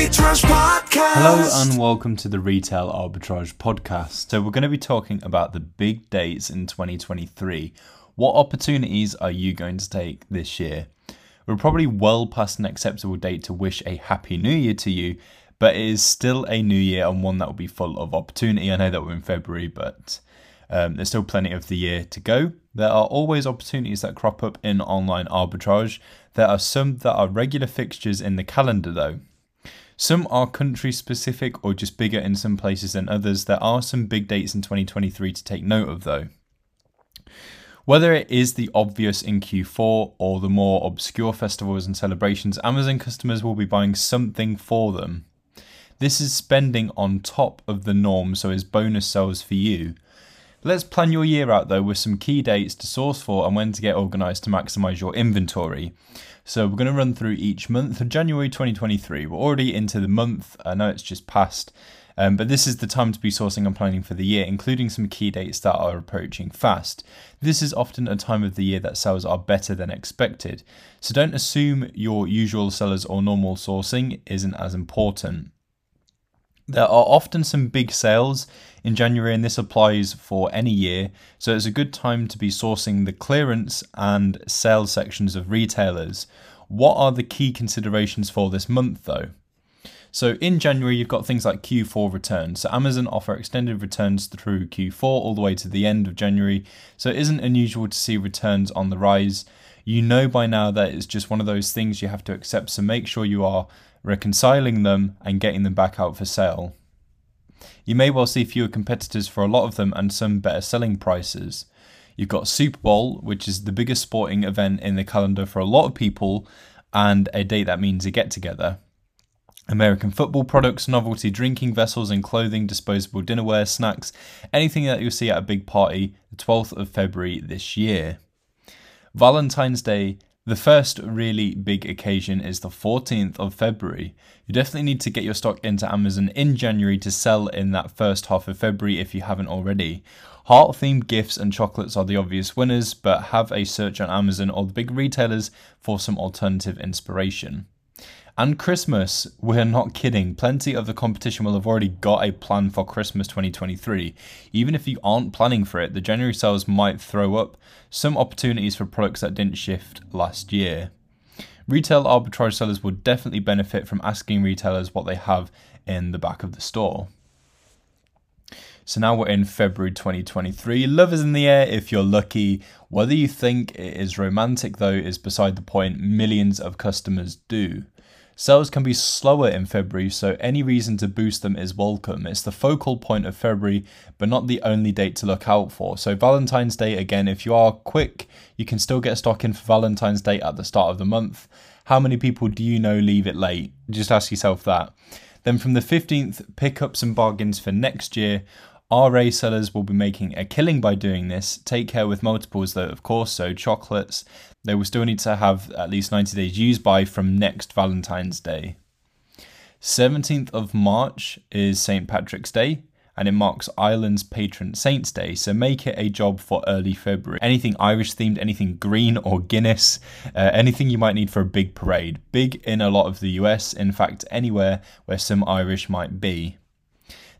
Arbitrage Podcast. Hello and welcome to the Retail Arbitrage Podcast. So, we're going to be talking about the big dates in 2023. What opportunities are you going to take this year? We're probably well past an acceptable date to wish a happy new year to you, but it is still a new year and one that will be full of opportunity. I know that we're in February, but um, there's still plenty of the year to go. There are always opportunities that crop up in online arbitrage. There are some that are regular fixtures in the calendar, though. Some are country specific or just bigger in some places than others. There are some big dates in 2023 to take note of, though. Whether it is the obvious in Q4 or the more obscure festivals and celebrations, Amazon customers will be buying something for them. This is spending on top of the norm, so is bonus sales for you. Let's plan your year out though with some key dates to source for and when to get organised to maximise your inventory. So we're going to run through each month of January 2023. We're already into the month. I know it's just past, um, but this is the time to be sourcing and planning for the year, including some key dates that are approaching fast. This is often a time of the year that sales are better than expected. So don't assume your usual sellers or normal sourcing isn't as important. There are often some big sales in January, and this applies for any year, so it's a good time to be sourcing the clearance and sales sections of retailers. What are the key considerations for this month, though? So in January, you've got things like Q4 returns. So Amazon offer extended returns through Q4 all the way to the end of January. So it isn't unusual to see returns on the rise. You know by now that it's just one of those things you have to accept. So make sure you are reconciling them and getting them back out for sale. You may well see fewer competitors for a lot of them and some better selling prices. You've got Super Bowl, which is the biggest sporting event in the calendar for a lot of people, and a date that means a get together. American football products, novelty drinking vessels and clothing, disposable dinnerware, snacks, anything that you'll see at a big party, the 12th of February this year. Valentine's Day the first really big occasion is the 14th of February. You definitely need to get your stock into Amazon in January to sell in that first half of February if you haven't already. Heart themed gifts and chocolates are the obvious winners, but have a search on Amazon or the big retailers for some alternative inspiration. And Christmas, we're not kidding. Plenty of the competition will have already got a plan for Christmas 2023. Even if you aren't planning for it, the January sales might throw up some opportunities for products that didn't shift last year. Retail arbitrage sellers would definitely benefit from asking retailers what they have in the back of the store. So now we're in February 2023. Love is in the air if you're lucky. Whether you think it is romantic, though, is beside the point. Millions of customers do. Sales can be slower in February, so any reason to boost them is welcome. It's the focal point of February, but not the only date to look out for. So, Valentine's Day, again, if you are quick, you can still get stock in for Valentine's Day at the start of the month. How many people do you know leave it late? Just ask yourself that. Then from the 15th, pick up some bargains for next year. RA sellers will be making a killing by doing this. Take care with meltables, though, of course, so chocolates. They will still need to have at least 90 days used by from next Valentine's Day. 17th of March is St. Patrick's Day and it marks Ireland's patron saint's day, so make it a job for early February. Anything Irish themed, anything green or Guinness, uh, anything you might need for a big parade. Big in a lot of the US, in fact, anywhere where some Irish might be.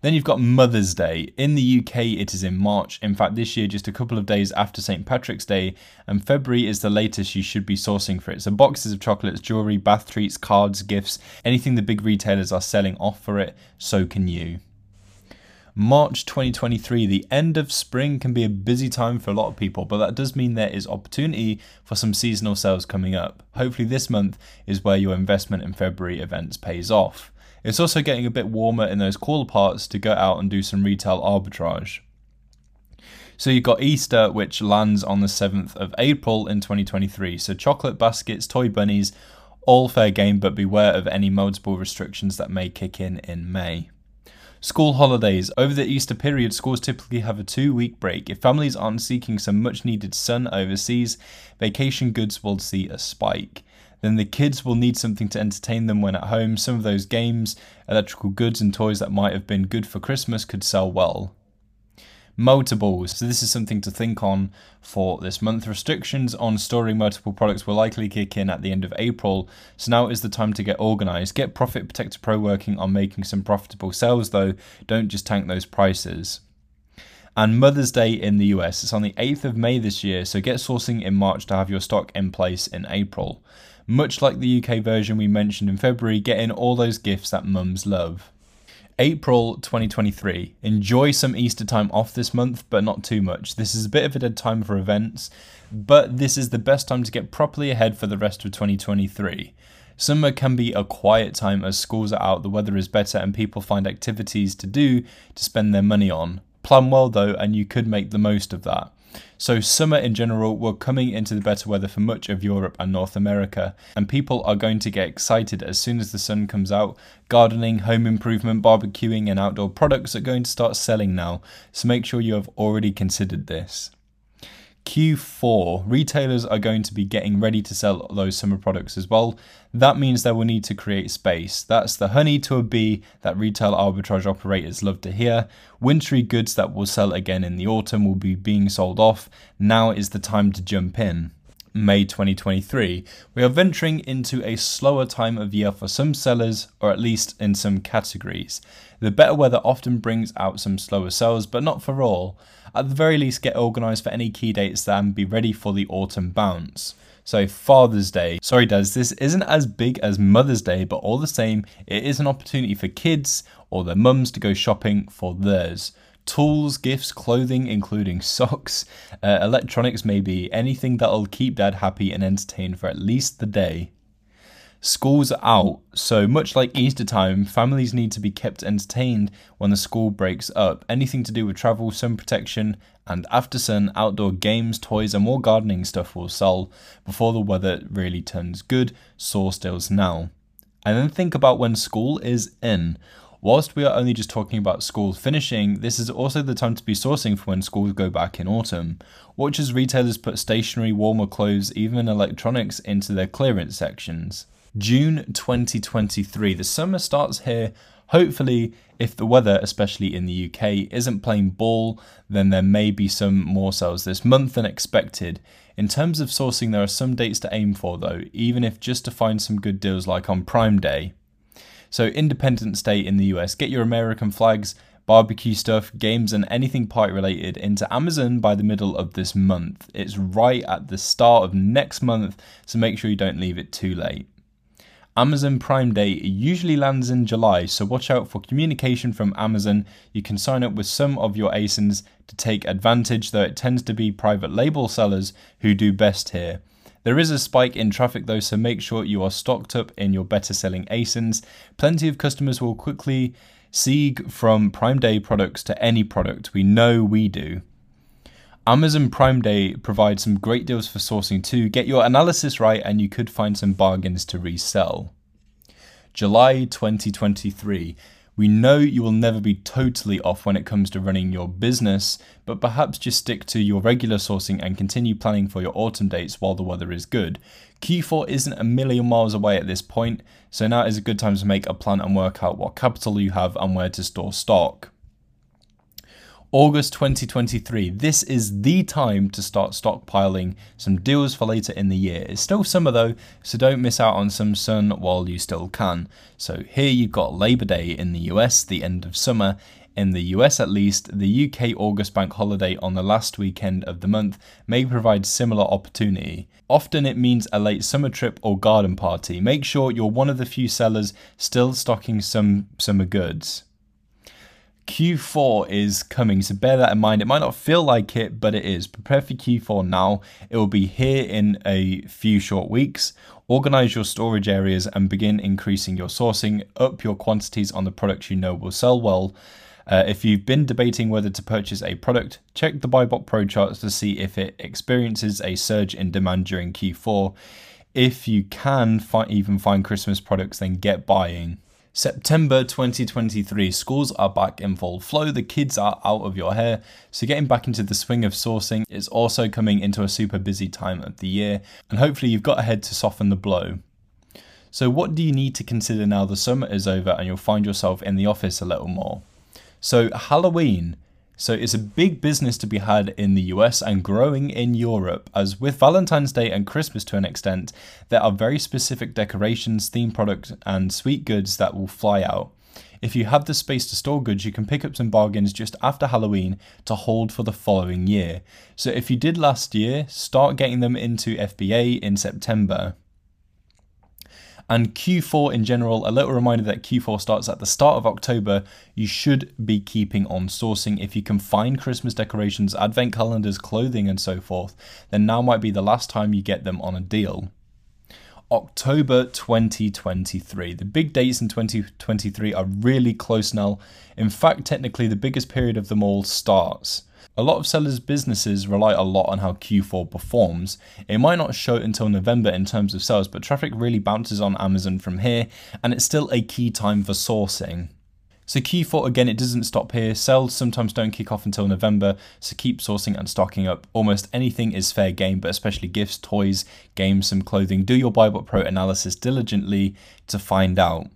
Then you've got Mother's Day. In the UK, it is in March. In fact, this year, just a couple of days after St. Patrick's Day, and February is the latest you should be sourcing for it. So, boxes of chocolates, jewellery, bath treats, cards, gifts, anything the big retailers are selling off for it, so can you. March 2023, the end of spring can be a busy time for a lot of people, but that does mean there is opportunity for some seasonal sales coming up. Hopefully, this month is where your investment in February events pays off. It's also getting a bit warmer in those cooler parts to go out and do some retail arbitrage. So you've got Easter, which lands on the 7th of April in 2023. So chocolate baskets, toy bunnies, all fair game, but beware of any meltable restrictions that may kick in in May. School holidays. Over the Easter period, schools typically have a two week break. If families aren't seeking some much needed sun overseas, vacation goods will see a spike then the kids will need something to entertain them when at home. Some of those games, electrical goods, and toys that might have been good for Christmas could sell well. meltables. So this is something to think on for this month. Restrictions on storing meltable products will likely kick in at the end of April, so now is the time to get organized. Get Profit Protector Pro working on making some profitable sales though, don't just tank those prices. And Mother's Day in the US, it's on the 8th of May this year, so get sourcing in March to have your stock in place in April. Much like the UK version we mentioned in February, get in all those gifts that mums love. April 2023. Enjoy some Easter time off this month, but not too much. This is a bit of a dead time for events, but this is the best time to get properly ahead for the rest of 2023. Summer can be a quiet time as schools are out, the weather is better, and people find activities to do to spend their money on. Plan well though, and you could make the most of that. So, summer in general, we're coming into the better weather for much of Europe and North America, and people are going to get excited as soon as the sun comes out. Gardening, home improvement, barbecuing, and outdoor products are going to start selling now, so make sure you have already considered this. Q4, retailers are going to be getting ready to sell those summer products as well. That means they will need to create space. That's the honey to a bee that retail arbitrage operators love to hear. Wintry goods that will sell again in the autumn will be being sold off. Now is the time to jump in. May 2023, we are venturing into a slower time of year for some sellers, or at least in some categories. The better weather often brings out some slower sales, but not for all. At the very least, get organised for any key dates and be ready for the autumn bounce. So, Father's Day. Sorry, Des, this isn't as big as Mother's Day, but all the same, it is an opportunity for kids or their mums to go shopping for theirs. Tools, gifts, clothing, including socks, uh, electronics, maybe anything that'll keep dad happy and entertained for at least the day. Schools are out, so much like Easter time, families need to be kept entertained when the school breaks up. Anything to do with travel, sun protection, and after sun, outdoor games, toys, and more gardening stuff will sell before the weather really turns good. Source deals now. And then think about when school is in. Whilst we are only just talking about schools finishing, this is also the time to be sourcing for when schools go back in autumn. Watch as retailers put stationery, warmer clothes, even electronics into their clearance sections. June 2023. The summer starts here. Hopefully, if the weather, especially in the UK, isn't playing ball, then there may be some more sales this month than expected. In terms of sourcing, there are some dates to aim for though, even if just to find some good deals like on Prime Day. So, Independence Day in the US, get your American flags, barbecue stuff, games, and anything party related into Amazon by the middle of this month. It's right at the start of next month, so make sure you don't leave it too late. Amazon Prime Day usually lands in July, so watch out for communication from Amazon. You can sign up with some of your ASINs to take advantage, though it tends to be private label sellers who do best here. There is a spike in traffic though, so make sure you are stocked up in your better selling ASINs. Plenty of customers will quickly seek from Prime Day products to any product. We know we do. Amazon Prime Day provides some great deals for sourcing too. Get your analysis right and you could find some bargains to resell. July 2023. We know you will never be totally off when it comes to running your business, but perhaps just stick to your regular sourcing and continue planning for your autumn dates while the weather is good. Q4 isn't a million miles away at this point, so now is a good time to make a plan and work out what capital you have and where to store stock. August 2023. This is the time to start stockpiling some deals for later in the year. It's still summer though, so don't miss out on some sun while you still can. So here you've got Labor Day in the US, the end of summer. In the US at least, the UK August bank holiday on the last weekend of the month may provide similar opportunity. Often it means a late summer trip or garden party. Make sure you're one of the few sellers still stocking some summer goods. Q4 is coming, so bear that in mind. It might not feel like it, but it is. Prepare for Q4 now. It will be here in a few short weeks. Organize your storage areas and begin increasing your sourcing. Up your quantities on the products you know will sell well. Uh, if you've been debating whether to purchase a product, check the Buybot Pro charts to see if it experiences a surge in demand during Q4. If you can fi- even find Christmas products, then get buying. September 2023, schools are back in full flow. The kids are out of your hair. So, getting back into the swing of sourcing is also coming into a super busy time of the year. And hopefully, you've got ahead to soften the blow. So, what do you need to consider now the summer is over and you'll find yourself in the office a little more? So, Halloween So it's a big business to be had in the US and growing in Europe, as with Valentine's Day and Christmas to an extent, there are very specific decorations, theme products, and sweet goods that will fly out. If you have the space to store goods, you can pick up some bargains just after Halloween to hold for the following year. So if you did last year, start getting them into FBA in September. And Q4 in general, a little reminder that Q4 starts at the start of October. You should be keeping on sourcing. If you can find Christmas decorations, advent calendars, clothing, and so forth, then now might be the last time you get them on a deal. October 2023. The big dates in 2023 are really close now. In fact, technically, the biggest period of them all starts. A lot of sellers' businesses rely a lot on how Q4 performs. It might not show until November in terms of sales, but traffic really bounces on Amazon from here, and it's still a key time for sourcing. So Q4 again, it doesn't stop here. Sales sometimes don't kick off until November, so keep sourcing and stocking up. Almost anything is fair game, but especially gifts, toys, games, some clothing. Do your BuyBot Pro analysis diligently to find out.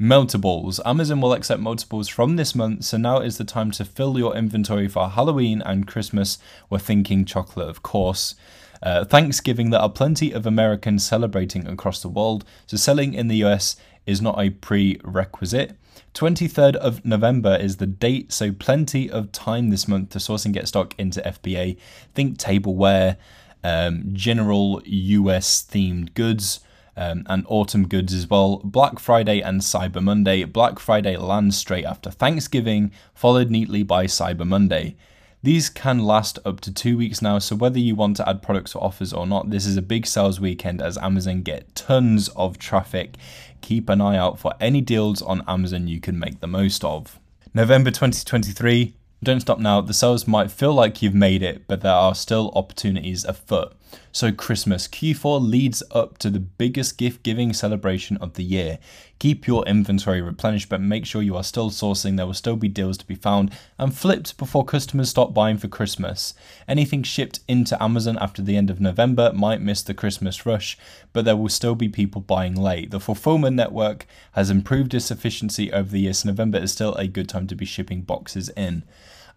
Meltables. Amazon will accept meltables from this month, so now is the time to fill your inventory for Halloween and Christmas. We're thinking chocolate, of course. Uh, Thanksgiving, there are plenty of Americans celebrating across the world, so selling in the US is not a prerequisite. 23rd of November is the date, so plenty of time this month to source and get stock into FBA. Think tableware, um, general US themed goods um, and autumn goods as well. Black Friday and Cyber Monday. Black Friday lands straight after Thanksgiving, followed neatly by Cyber Monday. These can last up to two weeks now, so whether you want to add products or offers or not, this is a big sales weekend as Amazon get tons of traffic. Keep an eye out for any deals on Amazon you can make the most of. November 2023, don't stop now. The sales might feel like you've made it, but there are still opportunities afoot. So, Christmas Q4 leads up to the biggest gift giving celebration of the year. Keep your inventory replenished, but make sure you are still sourcing. There will still be deals to be found and flipped before customers stop buying for Christmas. Anything shipped into Amazon after the end of November might miss the Christmas rush, but there will still be people buying late. The fulfillment network has improved its efficiency over the years, so November is still a good time to be shipping boxes in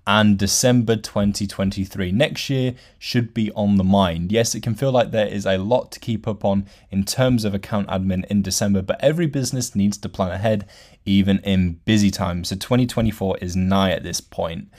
and December 2023. Next year should be on the mind. Yes, it can feel like there is a lot to keep up on in terms of account admin in December, but every business needs to plan ahead, even in busy times. So 2024 is nigh at this point.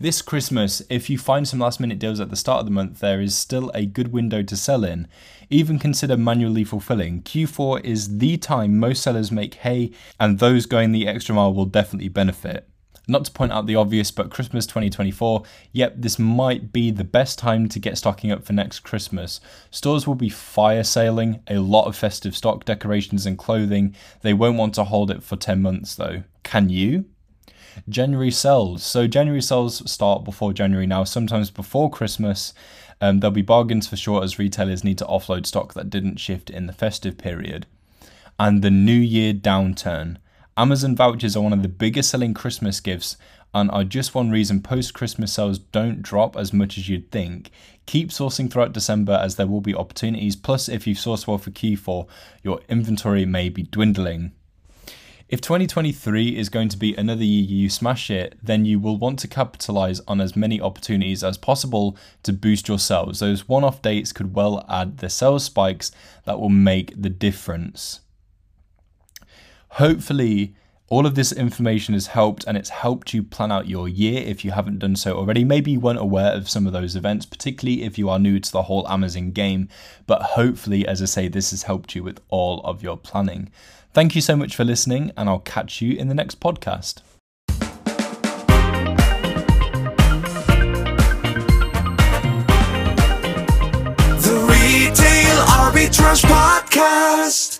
This Christmas, if you find some last minute deals at the start of the month, there is still a good window to sell in. Even consider manually fulfilling. Q4 is the time most sellers make hay, and those going the extra mile will definitely benefit. Not to point out the obvious, but Christmas 2024, yep, this might be the best time to get stocking up for next Christmas. Stores will be fire sailing a lot of festive stock, decorations, and clothing. They won't want to hold it for 10 months though. Can you? January sales. So January sales start before January now, sometimes before Christmas. Um, there'll be bargains for sure as retailers need to offload stock that didn't shift in the festive period. And the New Year downturn. Amazon vouchers are one of the biggest selling Christmas gifts and are just one reason post Christmas sales don't drop as much as you'd think. Keep sourcing throughout December as there will be opportunities. Plus, if you've sourced well for Q4, your inventory may be dwindling. If 2023 is going to be another year you smash it, then you will want to capitalize on as many opportunities as possible to boost your sales. Those one off dates could well add the sales spikes that will make the difference hopefully all of this information has helped and it's helped you plan out your year if you haven't done so already. Maybe you weren't aware of some of those events, particularly if you are new to the whole Amazon game, but hopefully, as I say, this has helped you with all of your planning. Thank you so much for listening, and I'll catch you in the next podcast. The Retail Arbitrage Podcast.